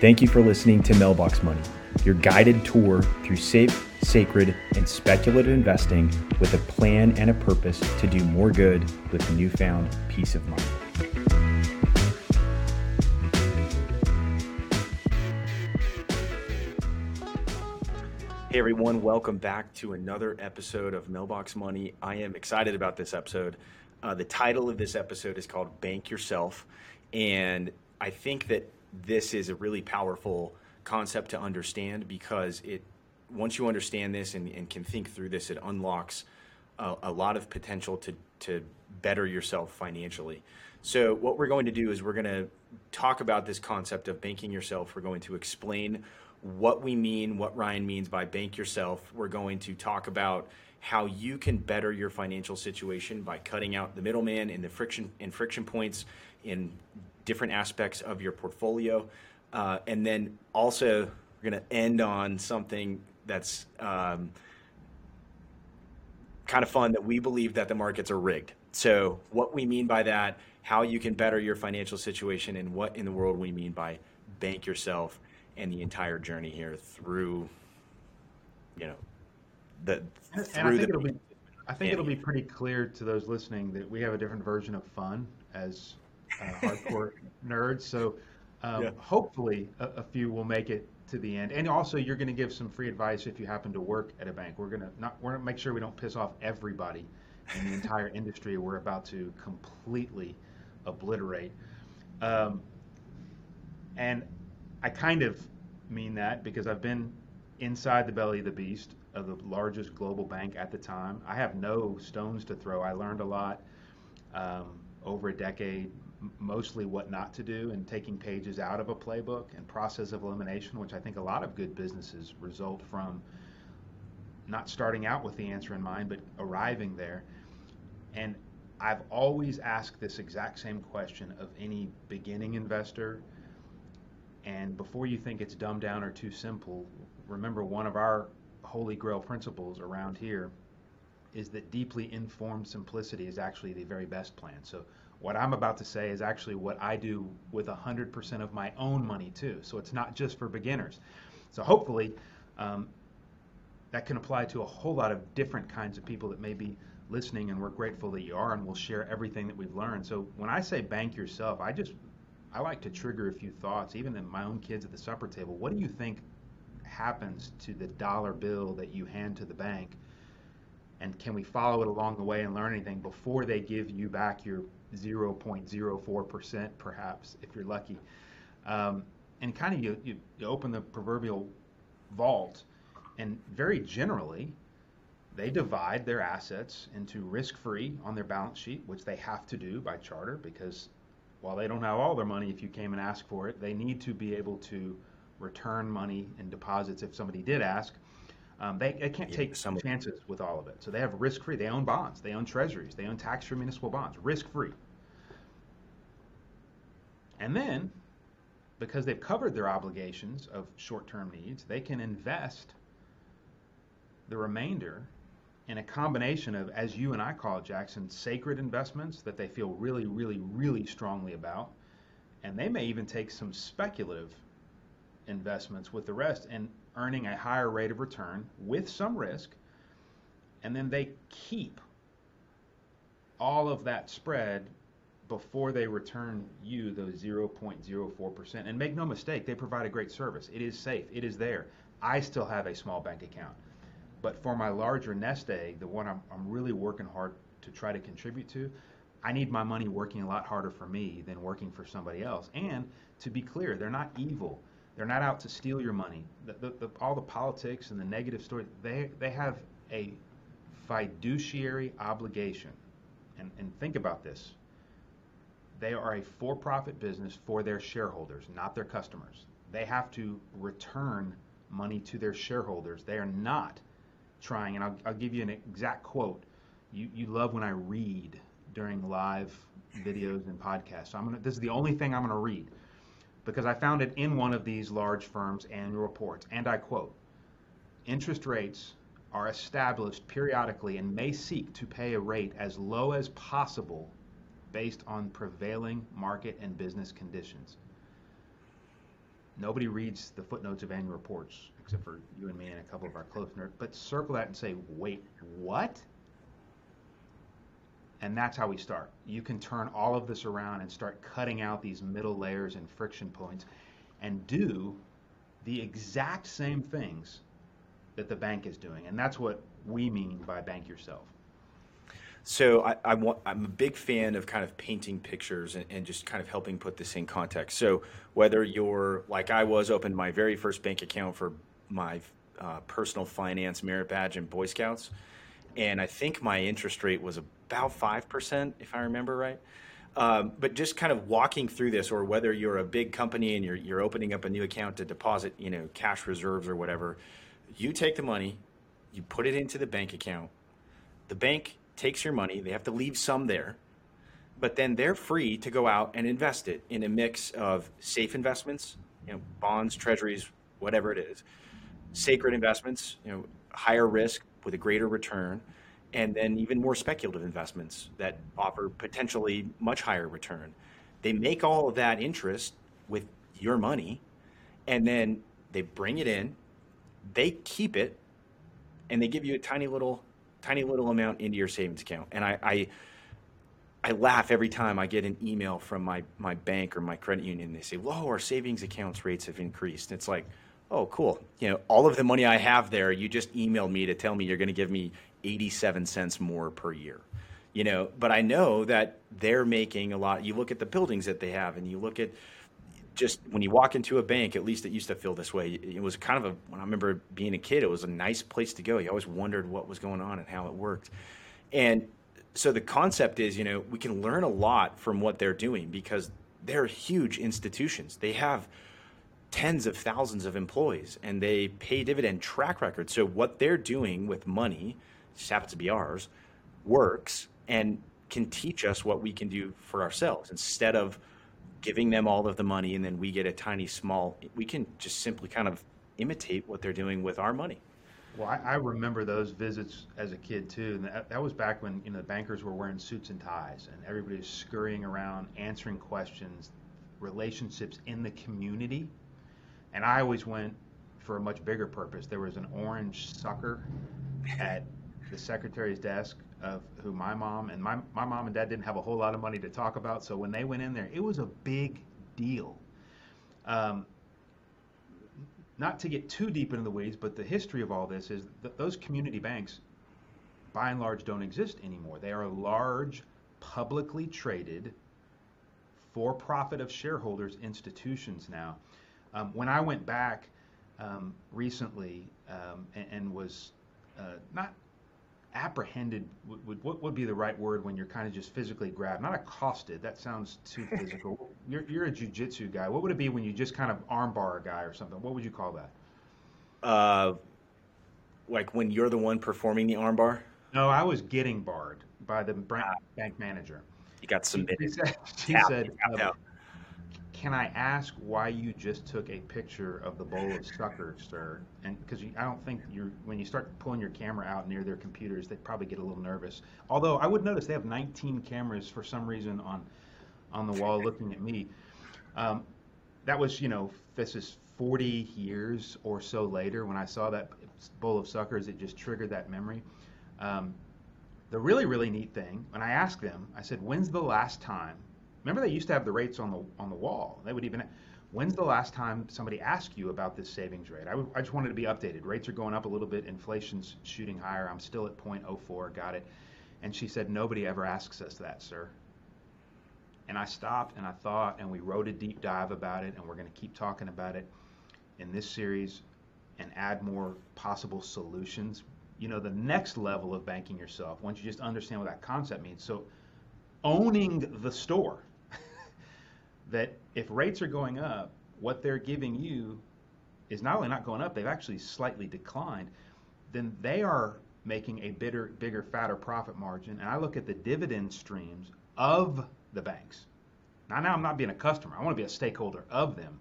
Thank you for listening to Mailbox Money, your guided tour through safe, sacred, and speculative investing with a plan and a purpose to do more good with newfound peace of mind. Hey everyone, welcome back to another episode of Mailbox Money. I am excited about this episode. Uh, the title of this episode is called Bank Yourself. And I think that this is a really powerful concept to understand because it once you understand this and, and can think through this, it unlocks a, a lot of potential to, to better yourself financially. So, what we're going to do is we're going to talk about this concept of banking yourself. We're going to explain what we mean, what Ryan means by bank yourself. We're going to talk about how you can better your financial situation by cutting out the middleman and the friction and friction points in different aspects of your portfolio. Uh, and then also, we're going to end on something that's um, kind of fun that we believe that the markets are rigged. So, what we mean by that, how you can better your financial situation, and what in the world we mean by bank yourself and the entire journey here through, you know, the and through I think the. It'll be, I think it'll be pretty clear to those listening that we have a different version of fun as hardcore nerds. So um, yeah. hopefully a, a, few will make it to the end. And also, you're going to give some free advice if you happen to work at a bank. We're going to not we're going to make sure we don't piss off everybody in the entire industry. We're about to completely obliterate. Um, and I kind of mean that because I've been inside the belly of the beast of the largest global bank at the time. I have no stones to throw. I learned a lot um, over a decade, mostly what not to do and taking pages out of a playbook and process of elimination, which I think a lot of good businesses result from not starting out with the answer in mind, but arriving there. And I've always asked this exact same question of any beginning investor. And before you think it's dumbed down or too simple, remember one of our holy grail principles around here is that deeply informed simplicity is actually the very best plan. So what I'm about to say is actually what I do with 100% of my own money too. So it's not just for beginners. So hopefully um, that can apply to a whole lot of different kinds of people that may be listening, and we're grateful that you are, and we'll share everything that we've learned. So when I say bank yourself, I just I like to trigger a few thoughts, even in my own kids at the supper table. What do you think happens to the dollar bill that you hand to the bank? And can we follow it along the way and learn anything before they give you back your 0.04% perhaps, if you're lucky. Um, and kind of you, you, you open the proverbial vault, and very generally, they divide their assets into risk free on their balance sheet, which they have to do by charter because while they don't have all their money, if you came and asked for it, they need to be able to return money and deposits if somebody did ask. Um, they, they, can't yeah, take some chances with all of it. So they have risk free. They own bonds. They own treasuries. They own tax free municipal bonds, risk free. And then, because they've covered their obligations of short term needs, they can invest the remainder in a combination of, as you and I call it, Jackson, sacred investments that they feel really, really, really strongly about. And they may even take some speculative investments with the rest and earning a higher rate of return with some risk. And then they keep all of that spread before they return you those 0.04%. And make no mistake, they provide a great service. It is safe, it is there. I still have a small bank account. But for my larger nest egg, the one I'm, I'm really working hard to try to contribute to, I need my money working a lot harder for me than working for somebody else. And to be clear, they're not evil. They're not out to steal your money. The, the, the, all the politics and the negative story, they, they have a fiduciary obligation. And, and think about this they are a for profit business for their shareholders, not their customers. They have to return money to their shareholders. They are not trying, and I'll, I'll give you an exact quote. You, you love when I read during live videos and podcasts. So I'm gonna, this is the only thing I'm going to read because I found it in one of these large firms' annual reports, and I quote Interest rates are established periodically and may seek to pay a rate as low as possible based on prevailing market and business conditions. Nobody reads the footnotes of annual reports except for you and me and a couple of our close nerds. But circle that and say, wait, what? And that's how we start. You can turn all of this around and start cutting out these middle layers and friction points and do the exact same things that the bank is doing. And that's what we mean by bank yourself. So I, I want, I'm a big fan of kind of painting pictures and, and, just kind of helping put this in context. So whether you're like I was, opened my very first bank account for my uh, personal finance merit badge in Boy Scouts, and I think my interest rate was about five percent, if I remember right. Um, but just kind of walking through this, or whether you're a big company and you're you're opening up a new account to deposit, you know, cash reserves or whatever, you take the money, you put it into the bank account. The bank takes your money. They have to leave some there, but then they're free to go out and invest it in a mix of safe investments, you know, bonds, treasuries, whatever it is, sacred investments, you know, higher risk with a greater return, and then even more speculative investments that offer potentially much higher return. They make all of that interest with your money, and then they bring it in, they keep it, and they give you a tiny little, tiny little amount into your savings account. And I, I I laugh every time I get an email from my, my bank or my credit union. They say, "Whoa, our savings accounts rates have increased." And It's like, oh, cool. You know, all of the money I have there, you just emailed me to tell me you're going to give me 87 cents more per year. You know, but I know that they're making a lot. You look at the buildings that they have, and you look at just when you walk into a bank, at least it used to feel this way. It was kind of a, when I remember being a kid, it was a nice place to go. You always wondered what was going on and how it worked. And so the concept is, you know, we can learn a lot from what they're doing because they're huge institutions. They have tens of thousands of employees and they pay dividend track record. So what they're doing with money, happens to be ours, works and can teach us what we can do for ourselves. Instead of giving them all of the money and then we get a tiny small we can just simply kind of imitate what they're doing with our money. Well i, I remember those visits as a kid too and that, that was back when you know the bankers were wearing suits and ties and everybody was scurrying around answering questions relationships in the community. And I always went for a much bigger purpose. There was an orange sucker at the secretary's desk of who my mom and my, my mom and dad didn't have a whole lot of money to talk about. So when they went in there, it was a big deal. Um, not to get too deep into the weeds, but the history of all this is that those community banks, by and large, don't exist anymore. They are large, publicly traded, for profit of shareholders institutions now. Um, when I went back um, recently um, and, and, was uh, not apprehended, would, would, what would be the right word when you're kind of just physically grabbed? Not accosted, that sounds too physical. you're, you're a jujitsu guy. What would it be when you just kind of armbar a guy or something? What would you call that? Uh, like when you're the one performing the armbar? No, I was getting barred by the ah. bank manager. You got submitted. She, said, she said um, can I ask why you just took a picture of the bowl of suckers, sir? And because I don't think you're when you start pulling your camera out near their computers, they probably get a little nervous. Although I would notice they have 19 cameras for some reason on on the wall looking at me. Um, that was, you know, this is 40 years or so later when I saw that bowl of suckers. It just triggered that memory. Um, the really, really neat thing, when I asked them, I said, "When's the last time Remember, they used to have the rates on the on the wall. They would even. When's the last time somebody asked you about this savings rate? I, just wanted to be updated. Rates are going up a little bit. Inflation's shooting higher. I'm still at 0.04. Got it. And she said, nobody ever asks us that, sir. And I stopped and I thought, and we wrote a deep dive about it, and we're going to keep talking about it in this series and add more possible solutions. You know, the next level of banking yourself, once you just understand what that concept means. So, owning the store that if rates are going up, what they're giving you is not only not going up, they've actually slightly declined, then they are making a bigger, bigger, fatter profit margin. And I look at the dividend streams of the banks. Now, now I'm not being a customer. I want to be a stakeholder of them.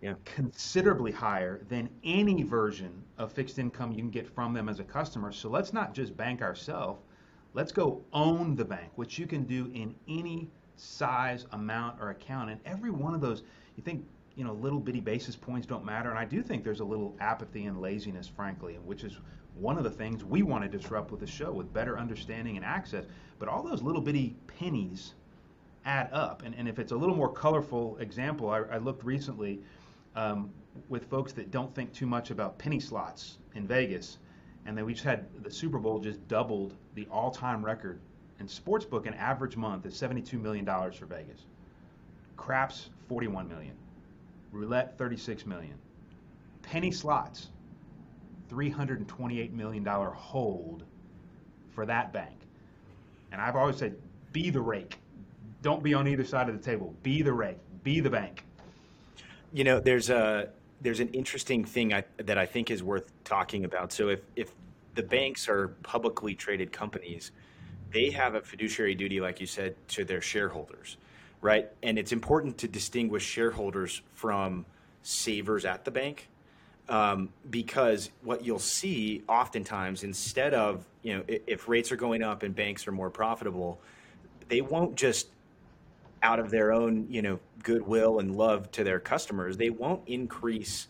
Yeah. Considerably higher than any version of fixed income you can get from them as a customer. So let's not just bank ourselves. Let's go own the bank, which you can do in any size, amount, or account. And every one of those, you think, you know little bitty basis points don't matter, and I do think there's a little apathy and laziness, frankly, which is one of the things we want to disrupt with the show with better understanding and access. But all those little bitty pennies add up, and, and if it's a little more colorful example, I, I looked recently um, with folks that don't think too much about penny slots in Vegas, and then we just had the Super Bowl just doubled the all-time record in sportsbook. An average month is $72 million for Vegas. Craps 41 million. Roulette 36 million. Penny slots 328 million dollar hold for that bank. And I've always said be the rake. Don't be on either side of the table. Be the rake. Be the bank. You know, there's a there's an interesting thing I, that I think is worth talking about. So if if the banks are publicly traded companies, they have a fiduciary duty, like you said, to their shareholders right? And it's important to distinguish shareholders from savers at the bank um, because what you'll see oftentimes, instead of, you know, if, rates are going up and banks are more profitable, they won't just out of their own, you know, goodwill and love to their customers, they won't increase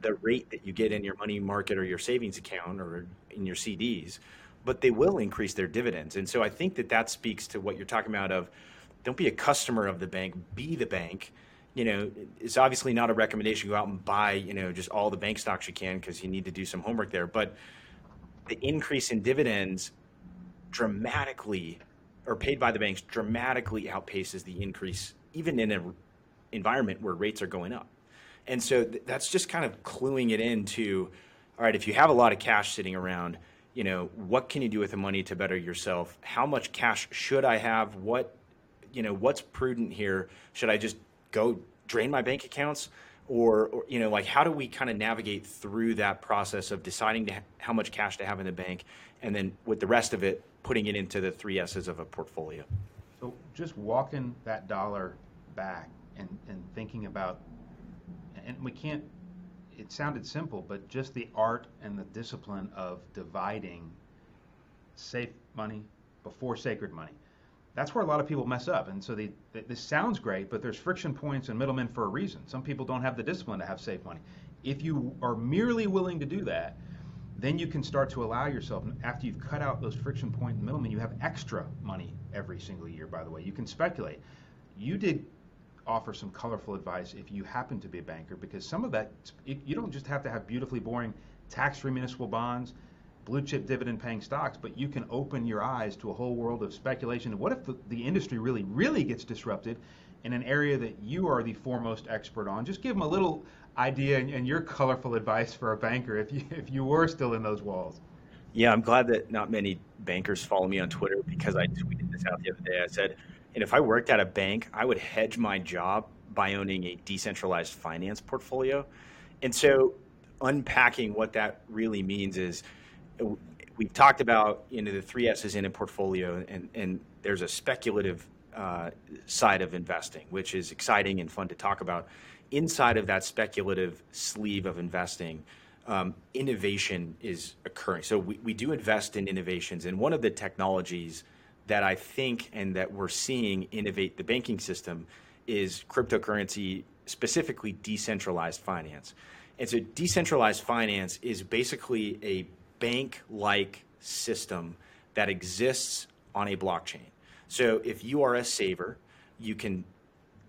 the rate that you get in your money market or your savings account or in your CDs, but they will increase their dividends. And so I think that that speaks to what you're talking about of don't be a customer of the bank, be the bank. You know, it's obviously not a recommendation go out and buy, you know, just all the bank stocks you can because you need to do some homework there. But the increase in dividends dramatically or paid by the banks dramatically outpaces the increase even in an environment where rates are going up. And so th- that's just kind of cluing it into all right, if you have a lot of cash sitting around, you know, what can you do with the money to better yourself? How much cash should I have? What you know, what's prudent here? Should I just go drain my bank accounts? Or, or you know, like how do we kind of navigate through that process of deciding ha- how much cash to have in the bank and then with the rest of it, putting it into the three S's of a portfolio? So just walking that dollar back and, and thinking about, and we can't, it sounded simple, but just the art and the discipline of dividing safe money before sacred money that's where a lot of people mess up. And so they, this sounds great, but there's friction points and middlemen for a reason. Some people don't have the discipline to have safe money. If you are merely willing to do that, then you can start to allow yourself, after you've cut out those friction point middlemen, you have extra money every single year, by the way. You can speculate. You did offer some colorful advice if you happen to be a banker, because some of that, you don't just have to have beautifully boring tax free municipal bonds blue chip dividend paying stocks, but you can open your eyes to a whole world of speculation. What if the, the industry really, really gets disrupted in an area that you are the foremost expert on? Just give them a little idea and, and your colorful advice for a banker if you, if you were still in those walls. Yeah, I'm glad that not many bankers follow me on Twitter because I tweeted this out the other day. I said, and if I worked at a bank, I would hedge my job by owning a decentralized finance portfolio. And so unpacking what that really means is we've talked about you know the three S's in a portfolio, and and there's a speculative uh, side of investing, which is exciting and fun to talk about. Inside of that speculative sleeve of investing, um, innovation is occurring. So we, we do invest in innovations, and one of the technologies that I think and that we're seeing innovate the banking system is cryptocurrency, specifically decentralized finance. And so decentralized finance is basically a bank like system that exists on a blockchain. So if you are a saver, you can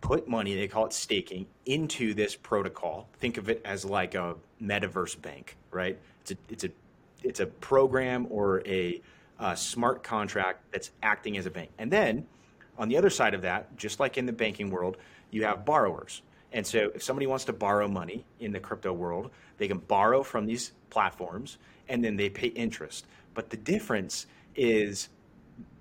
put money, they call it staking, into this protocol. Think of it as like a metaverse bank, right? It's a, it's a, it's a program or a, a smart contract that's acting as a bank. And then on the other side of that, just like in the banking world, you have borrowers. And so if somebody wants to borrow money in the crypto world, they can borrow from these platforms and then they pay interest. But the difference is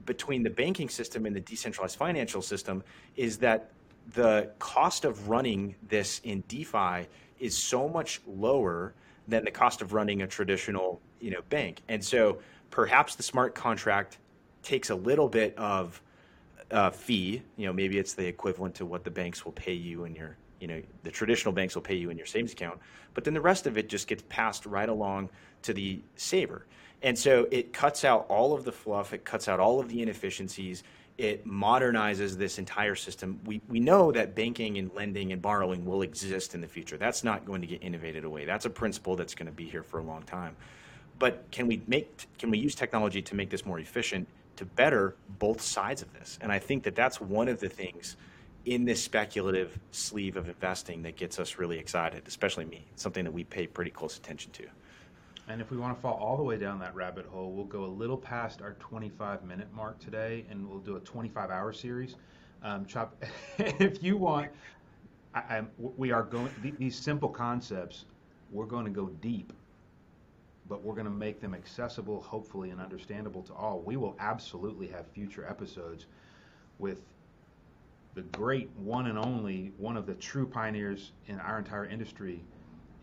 between the banking system and the decentralized financial system is that the cost of running this in DeFi is so much lower than the cost of running a traditional, you know, bank. And so perhaps the smart contract takes a little bit of uh, fee. You know, maybe it's the equivalent to what the banks will pay you in your you know the traditional banks will pay you in your savings account but then the rest of it just gets passed right along to the saver and so it cuts out all of the fluff it cuts out all of the inefficiencies it modernizes this entire system. We, we know that banking and lending and borrowing will exist in the future. That's not going to get innovated away. That's a principle that's going to be here for a long time. But can we make can we use technology to make this more efficient to better both sides of this? And I think that that's one of the things in this speculative sleeve of investing that gets us really excited, especially me. It's something that we pay pretty close attention to. And if we want to fall all the way down that rabbit hole, we'll go a little past our 25 minute mark today and we'll do a 25 hour series. Um, Chop, if you want, I, we are going, these simple concepts, we're going to go deep, but we're going to make them accessible, hopefully, and understandable to all. We will absolutely have future episodes with the great one and only, one of the true pioneers in our entire industry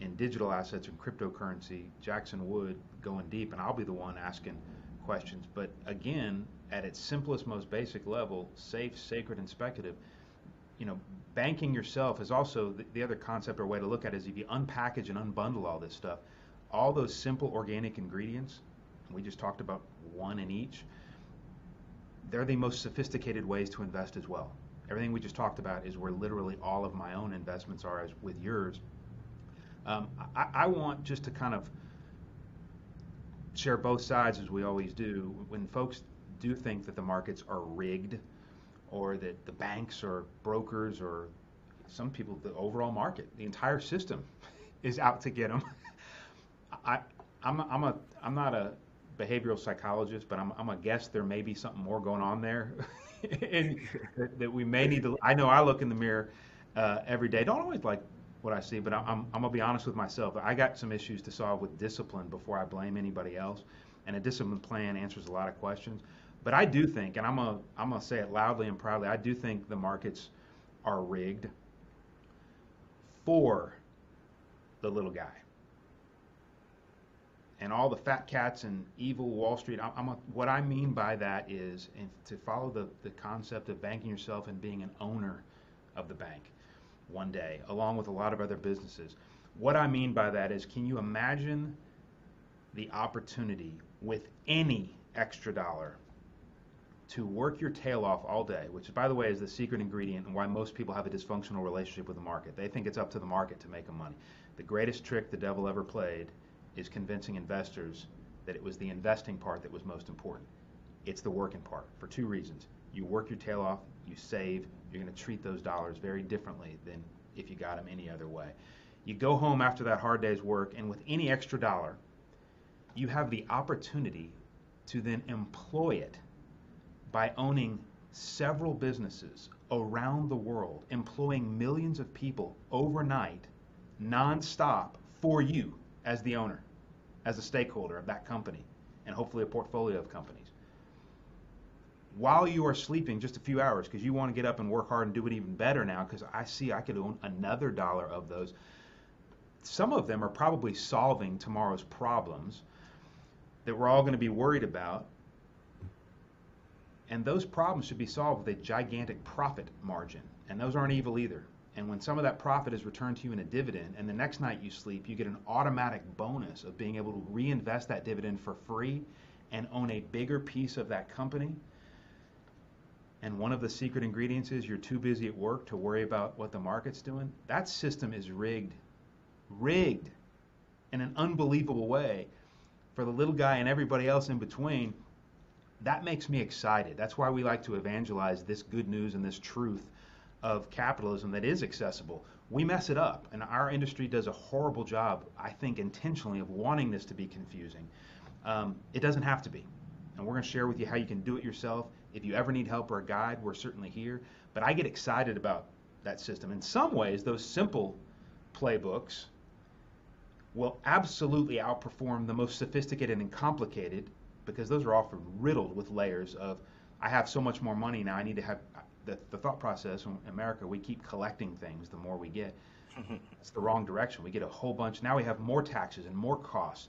in digital assets and cryptocurrency, Jackson Wood going deep, and I'll be the one asking questions. But again, at its simplest, most basic level, safe, sacred, and speculative, you know, banking yourself is also the, the other concept or way to look at it is if you unpackage and unbundle all this stuff, all those simple organic ingredients, we just talked about one in each, they're the most sophisticated ways to invest as well. Everything we just talked about is where literally all of my own investments are as with yours um, I, I want just to kind of share both sides as we always do. When folks do think that the markets are rigged or that the banks or brokers or some people, the overall market, the entire system is out to get them. I, I'm, a, I'm, a, I'm not a behavioral psychologist, but I'm, I'm a guess there may be something more going on there and that, we may need to. I know I look in the mirror uh, every day. Don't always like what I see. But I'm, I'm, I'm gonna be honest with myself. I got some issues to solve with discipline before I blame anybody else. And a discipline plan answers a lot of questions. But I do think, and I'm gonna I'm gonna say it loudly and proudly. I do think the markets are rigged for the little guy. And all the fat cats and evil Wall Street. I'm, I'm a, what I mean by that is, to follow the, the concept of banking yourself and being an owner of the bank one day, along with a lot of other businesses. What I mean by that is, can you imagine the opportunity with any extra dollar to work your tail off all day, which, by the way, is the secret ingredient and why most people have a dysfunctional relationship with the market. They think it's up to the market to make them money. The greatest trick the devil ever played is convincing investors that it was the investing part that was most important. It's the working part for two reasons. You work your tail off, you save, you're going to treat those dollars very differently than if you got them any other way. You go home after that hard day's work, and with any extra dollar, you have the opportunity to then employ it by owning several businesses around the world, employing millions of people overnight, nonstop for you as the owner, as a stakeholder of that company, and hopefully a portfolio of companies while you are sleeping just a few hours because you want to get up and work hard and do it even better now because I see I could own another dollar of those. Some of them are probably solving tomorrow's problems that we're all going to be worried about. And those problems should be solved with a gigantic profit margin. And those aren't evil either. And when some of that profit is returned to you in a dividend, and the next night you sleep, you get an automatic bonus of being able to reinvest that dividend for free and own a bigger piece of that company and one of the secret ingredients is you're too busy at work to worry about what the market's doing, that system is rigged. Rigged in an unbelievable way for the little guy and everybody else in between. That makes me excited. That's why we like to evangelize this good news and this truth of capitalism that is accessible. We mess it up, and our industry does a horrible job, I think, intentionally, of wanting this to be confusing. Um, it doesn't have to be. And we're going to share with you how you can do it yourself if you ever need help or a guide, we're certainly here. But I get excited about that system. In some ways, those simple playbooks will absolutely outperform the most sophisticated and complicated because those are often riddled with layers of I have so much more money now I need to have the, the thought process in America we keep collecting things the more we get. It's the wrong direction. We get a whole bunch. Now we have more taxes and more costs.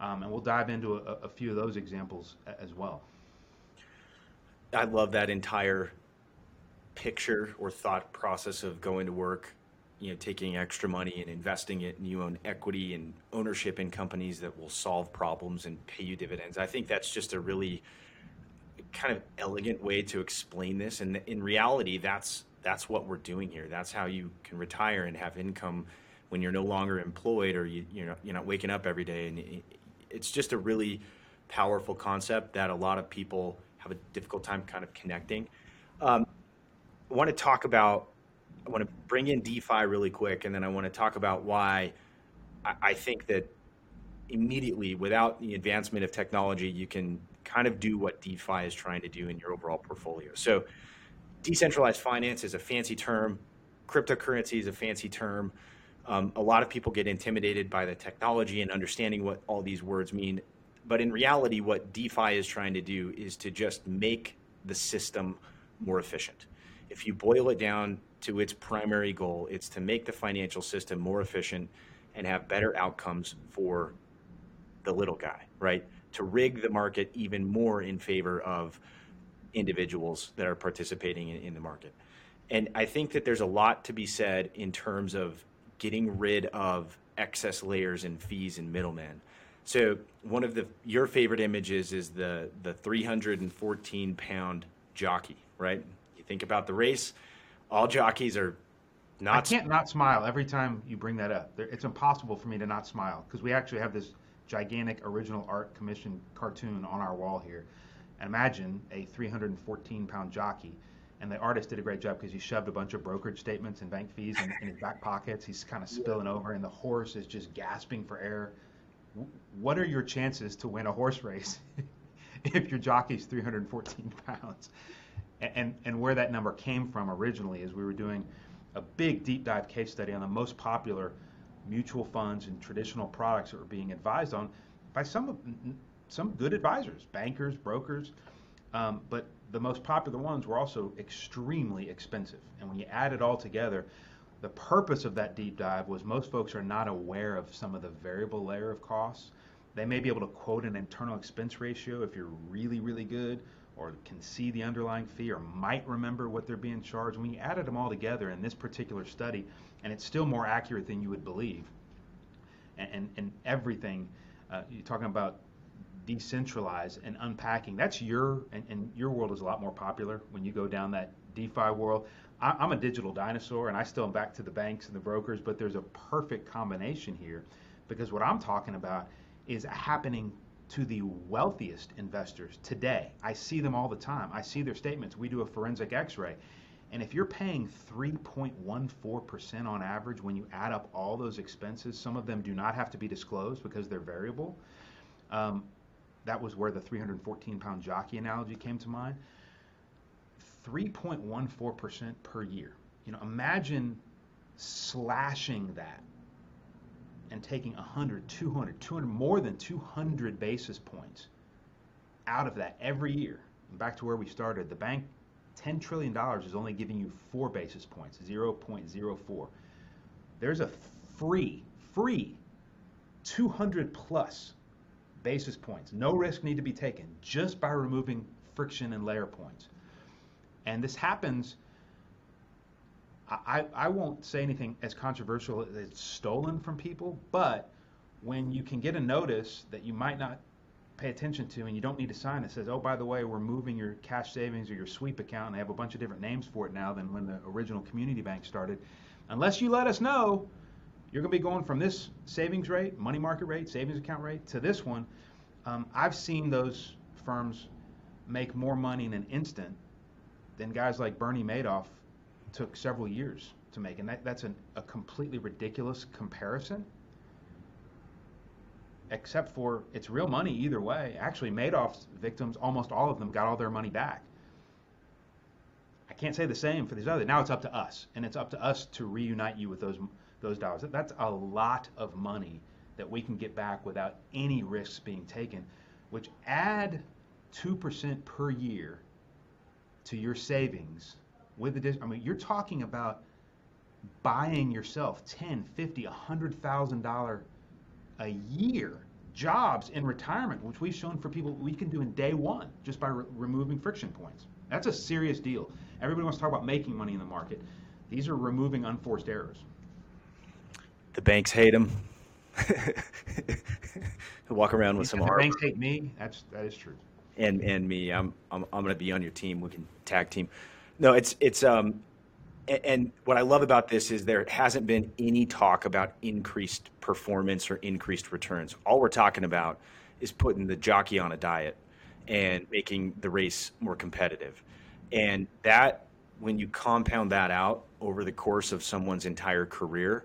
Um, and we'll dive into a, a few of those examples as well. I love that entire picture or thought process of going to work, you know, taking extra money and investing it, and you own equity and ownership in companies that will solve problems and pay you dividends. I think that's just a really kind of elegant way to explain this, and in reality, that's that's what we're doing here. That's how you can retire and have income when you're no longer employed or you you know you're not waking up every day. And it's just a really powerful concept that a lot of people have a difficult time kind of connecting. Um, I want to talk about. I want to bring in DeFi really quick, and then I want to talk about why I, I think that immediately, without the advancement of technology, you can kind of do what DeFi is trying to do in your overall portfolio. So, decentralized finance is a fancy term. Cryptocurrency is a fancy term. Um, a lot of people get intimidated by the technology and understanding what all these words mean. But in reality, what DeFi is trying to do is to just make the system more efficient. If you boil it down to its primary goal, it's to make the financial system more efficient and have better outcomes for the little guy, right? To rig the market even more in favor of individuals that are participating in, in the market. And I think that there's a lot to be said in terms of getting rid of excess layers and fees and middlemen. So one of the your favorite images is the the 314 pound jockey, right? You think about the race, all jockeys are not. I can't not smile every time you bring that up. It's impossible for me to not smile because we actually have this gigantic original art commission cartoon on our wall here. And imagine a 314 pound jockey. And the artist did a great job because he shoved a bunch of brokerage statements and bank fees in, in his back pockets. He's kind of spilling over, and the horse is just gasping for air. What are your chances to win a horse race if your jockey's 314 pounds? And, and where that number came from originally is we were doing a big deep dive case study on the most popular mutual funds and traditional products that were being advised on by some some good advisors, bankers, brokers. Um, but the most popular ones were also extremely expensive. And when you add it all together, the purpose of that deep dive was most folks are not aware of some of the variable layer of costs. They may be able to quote an internal expense ratio if you're really, really good, or can see the underlying fee, or might remember what they're being charged. When you added them all together in this particular study, and it's still more accurate than you would believe. And, and, and everything, uh, you're talking about decentralized and unpacking. That's your, and, and, your world is a lot more popular when you go down that DeFi world. I, I'm a digital dinosaur and I still am back to the banks and the brokers, but there's a perfect combination here because what I'm talking about is happening to the wealthiest investors today. I see them all the time. I see their statements. We do a forensic x ray and if you're paying 3.14% on average when you add up all those expenses, some of them do not have to be disclosed because they're variable. Um, that was where the 314 pound jockey analogy came to mind. 3.14% per year. You know, imagine slashing that and taking 100, 200, 200, more than 200 basis points out of that every year. And back to where we started, the bank $10 trillion is only giving you four basis points, 0.04. There's a free, free 200 plus basis points. No risk need to be taken just by removing friction and layer points. And this happens, I, I won't say anything as controversial as it's stolen from people, but when you can get a notice that you might not pay attention to, and you don't need to sign it says, oh, by the way, we're moving your cash savings or your sweep account, and they have a bunch of different names for it now than when the original community bank started. Unless you let us know, you're going to be going from this savings rate, money market rate, savings account rate to this one. Um, I've seen those firms make more money in an instant than guys like Bernie Madoff took several years to make. And that, that's an, a completely ridiculous comparison except for it's real money either way. Actually, Madoff's victims, almost all of them, got all their money back. I can't say the same for these other. Now it's up to us, and it's up to us to reunite you with those those dollars. That's a lot of money that we can get back without any risks being taken. Which add two percent per year to your savings with the. dis- I mean, you're talking about buying yourself 10 50 100000 dollar a year jobs in retirement, which we've shown for people we can do in day one just by re- removing friction points. That's a serious deal. Everybody wants to talk about making money in the market. These are removing unforced errors. The banks hate them. walk around with some. The banks hate me. That's that is true. and and me. I'm I'm I'm going to be on your team. We can tag team. No, it's it's um, and, what I love about this is there hasn't been any talk about increased performance or increased returns. All we're talking about is putting the jockey on a diet and making the race more competitive, and that when you compound that out over the course of someone's entire career,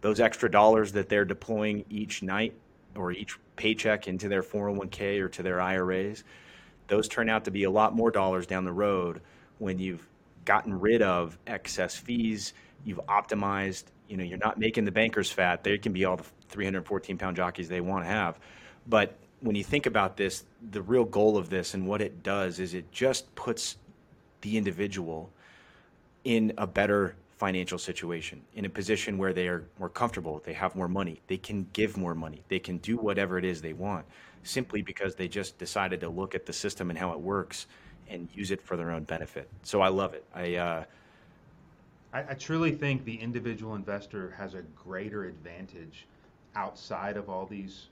those extra dollars that they're deploying each night or each paycheck into their 401k or to their IRAs, those turn out to be a lot more dollars down the road when you've gotten rid of excess fees, you've optimized, you know, you're not making the bankers fat. They can be all the 314 pound jockeys they want to have. But when you think about this, the real goal of this and what it does is it just puts the individual in a better financial situation, in a position where they are more comfortable, they have more money, they can give more money, they can do whatever it is they want, simply because they just decided to look at the system and how it works and use it for their own benefit. So I love it. I, uh, I, I truly think the individual investor has a greater advantage outside of all these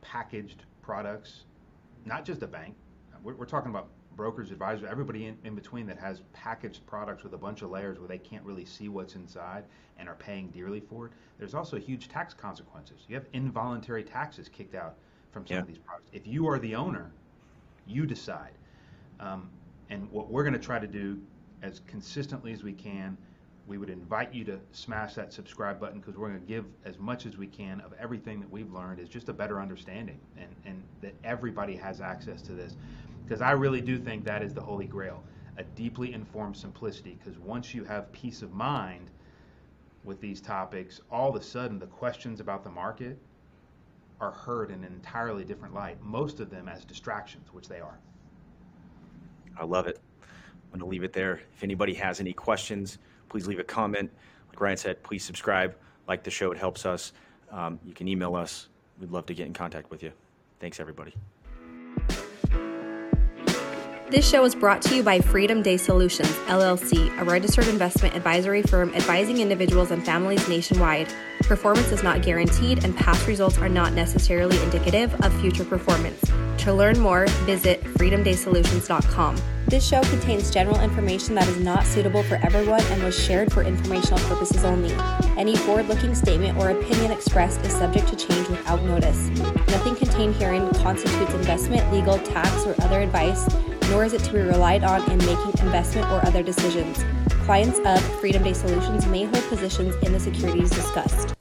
packaged products, not just a bank. We're, we're talking about brokers, advisors, everybody in, in between that has packaged products with a bunch of layers where they can't really see what's inside and are paying dearly for it. There's also huge tax consequences. You have involuntary taxes kicked out from some yeah. of these products. If you are the owner, you decide. Um, and what we're going to try to do as consistently as we can, we would invite you to smash that subscribe button because we're going to give as much as we can of everything that we've learned is just a better understanding and, and that everybody has access to this because I really do think that is the holy grail a deeply informed simplicity. Because once you have peace of mind with these topics, all of a sudden the questions about the market are heard in an entirely different light, most of them as distractions, which they are. I love it. I'm going to leave it there. If anybody has any questions, please leave a comment. Like Ryan said, please subscribe, like the show, it helps us. Um, you can email us. We'd love to get in contact with you. Thanks, everybody. This show is brought to you by Freedom Day Solutions, LLC, a registered investment advisory firm advising individuals and families nationwide. Performance is not guaranteed, and past results are not necessarily indicative of future performance. To learn more, visit freedomdaysolutions.com. This show contains general information that is not suitable for everyone and was shared for informational purposes only. Any forward looking statement or opinion expressed is subject to change without notice. Nothing contained herein constitutes investment, legal, tax, or other advice nor is it to be relied on in making investment or other decisions. Clients of Freedom Day Solutions may hold positions in the securities discussed.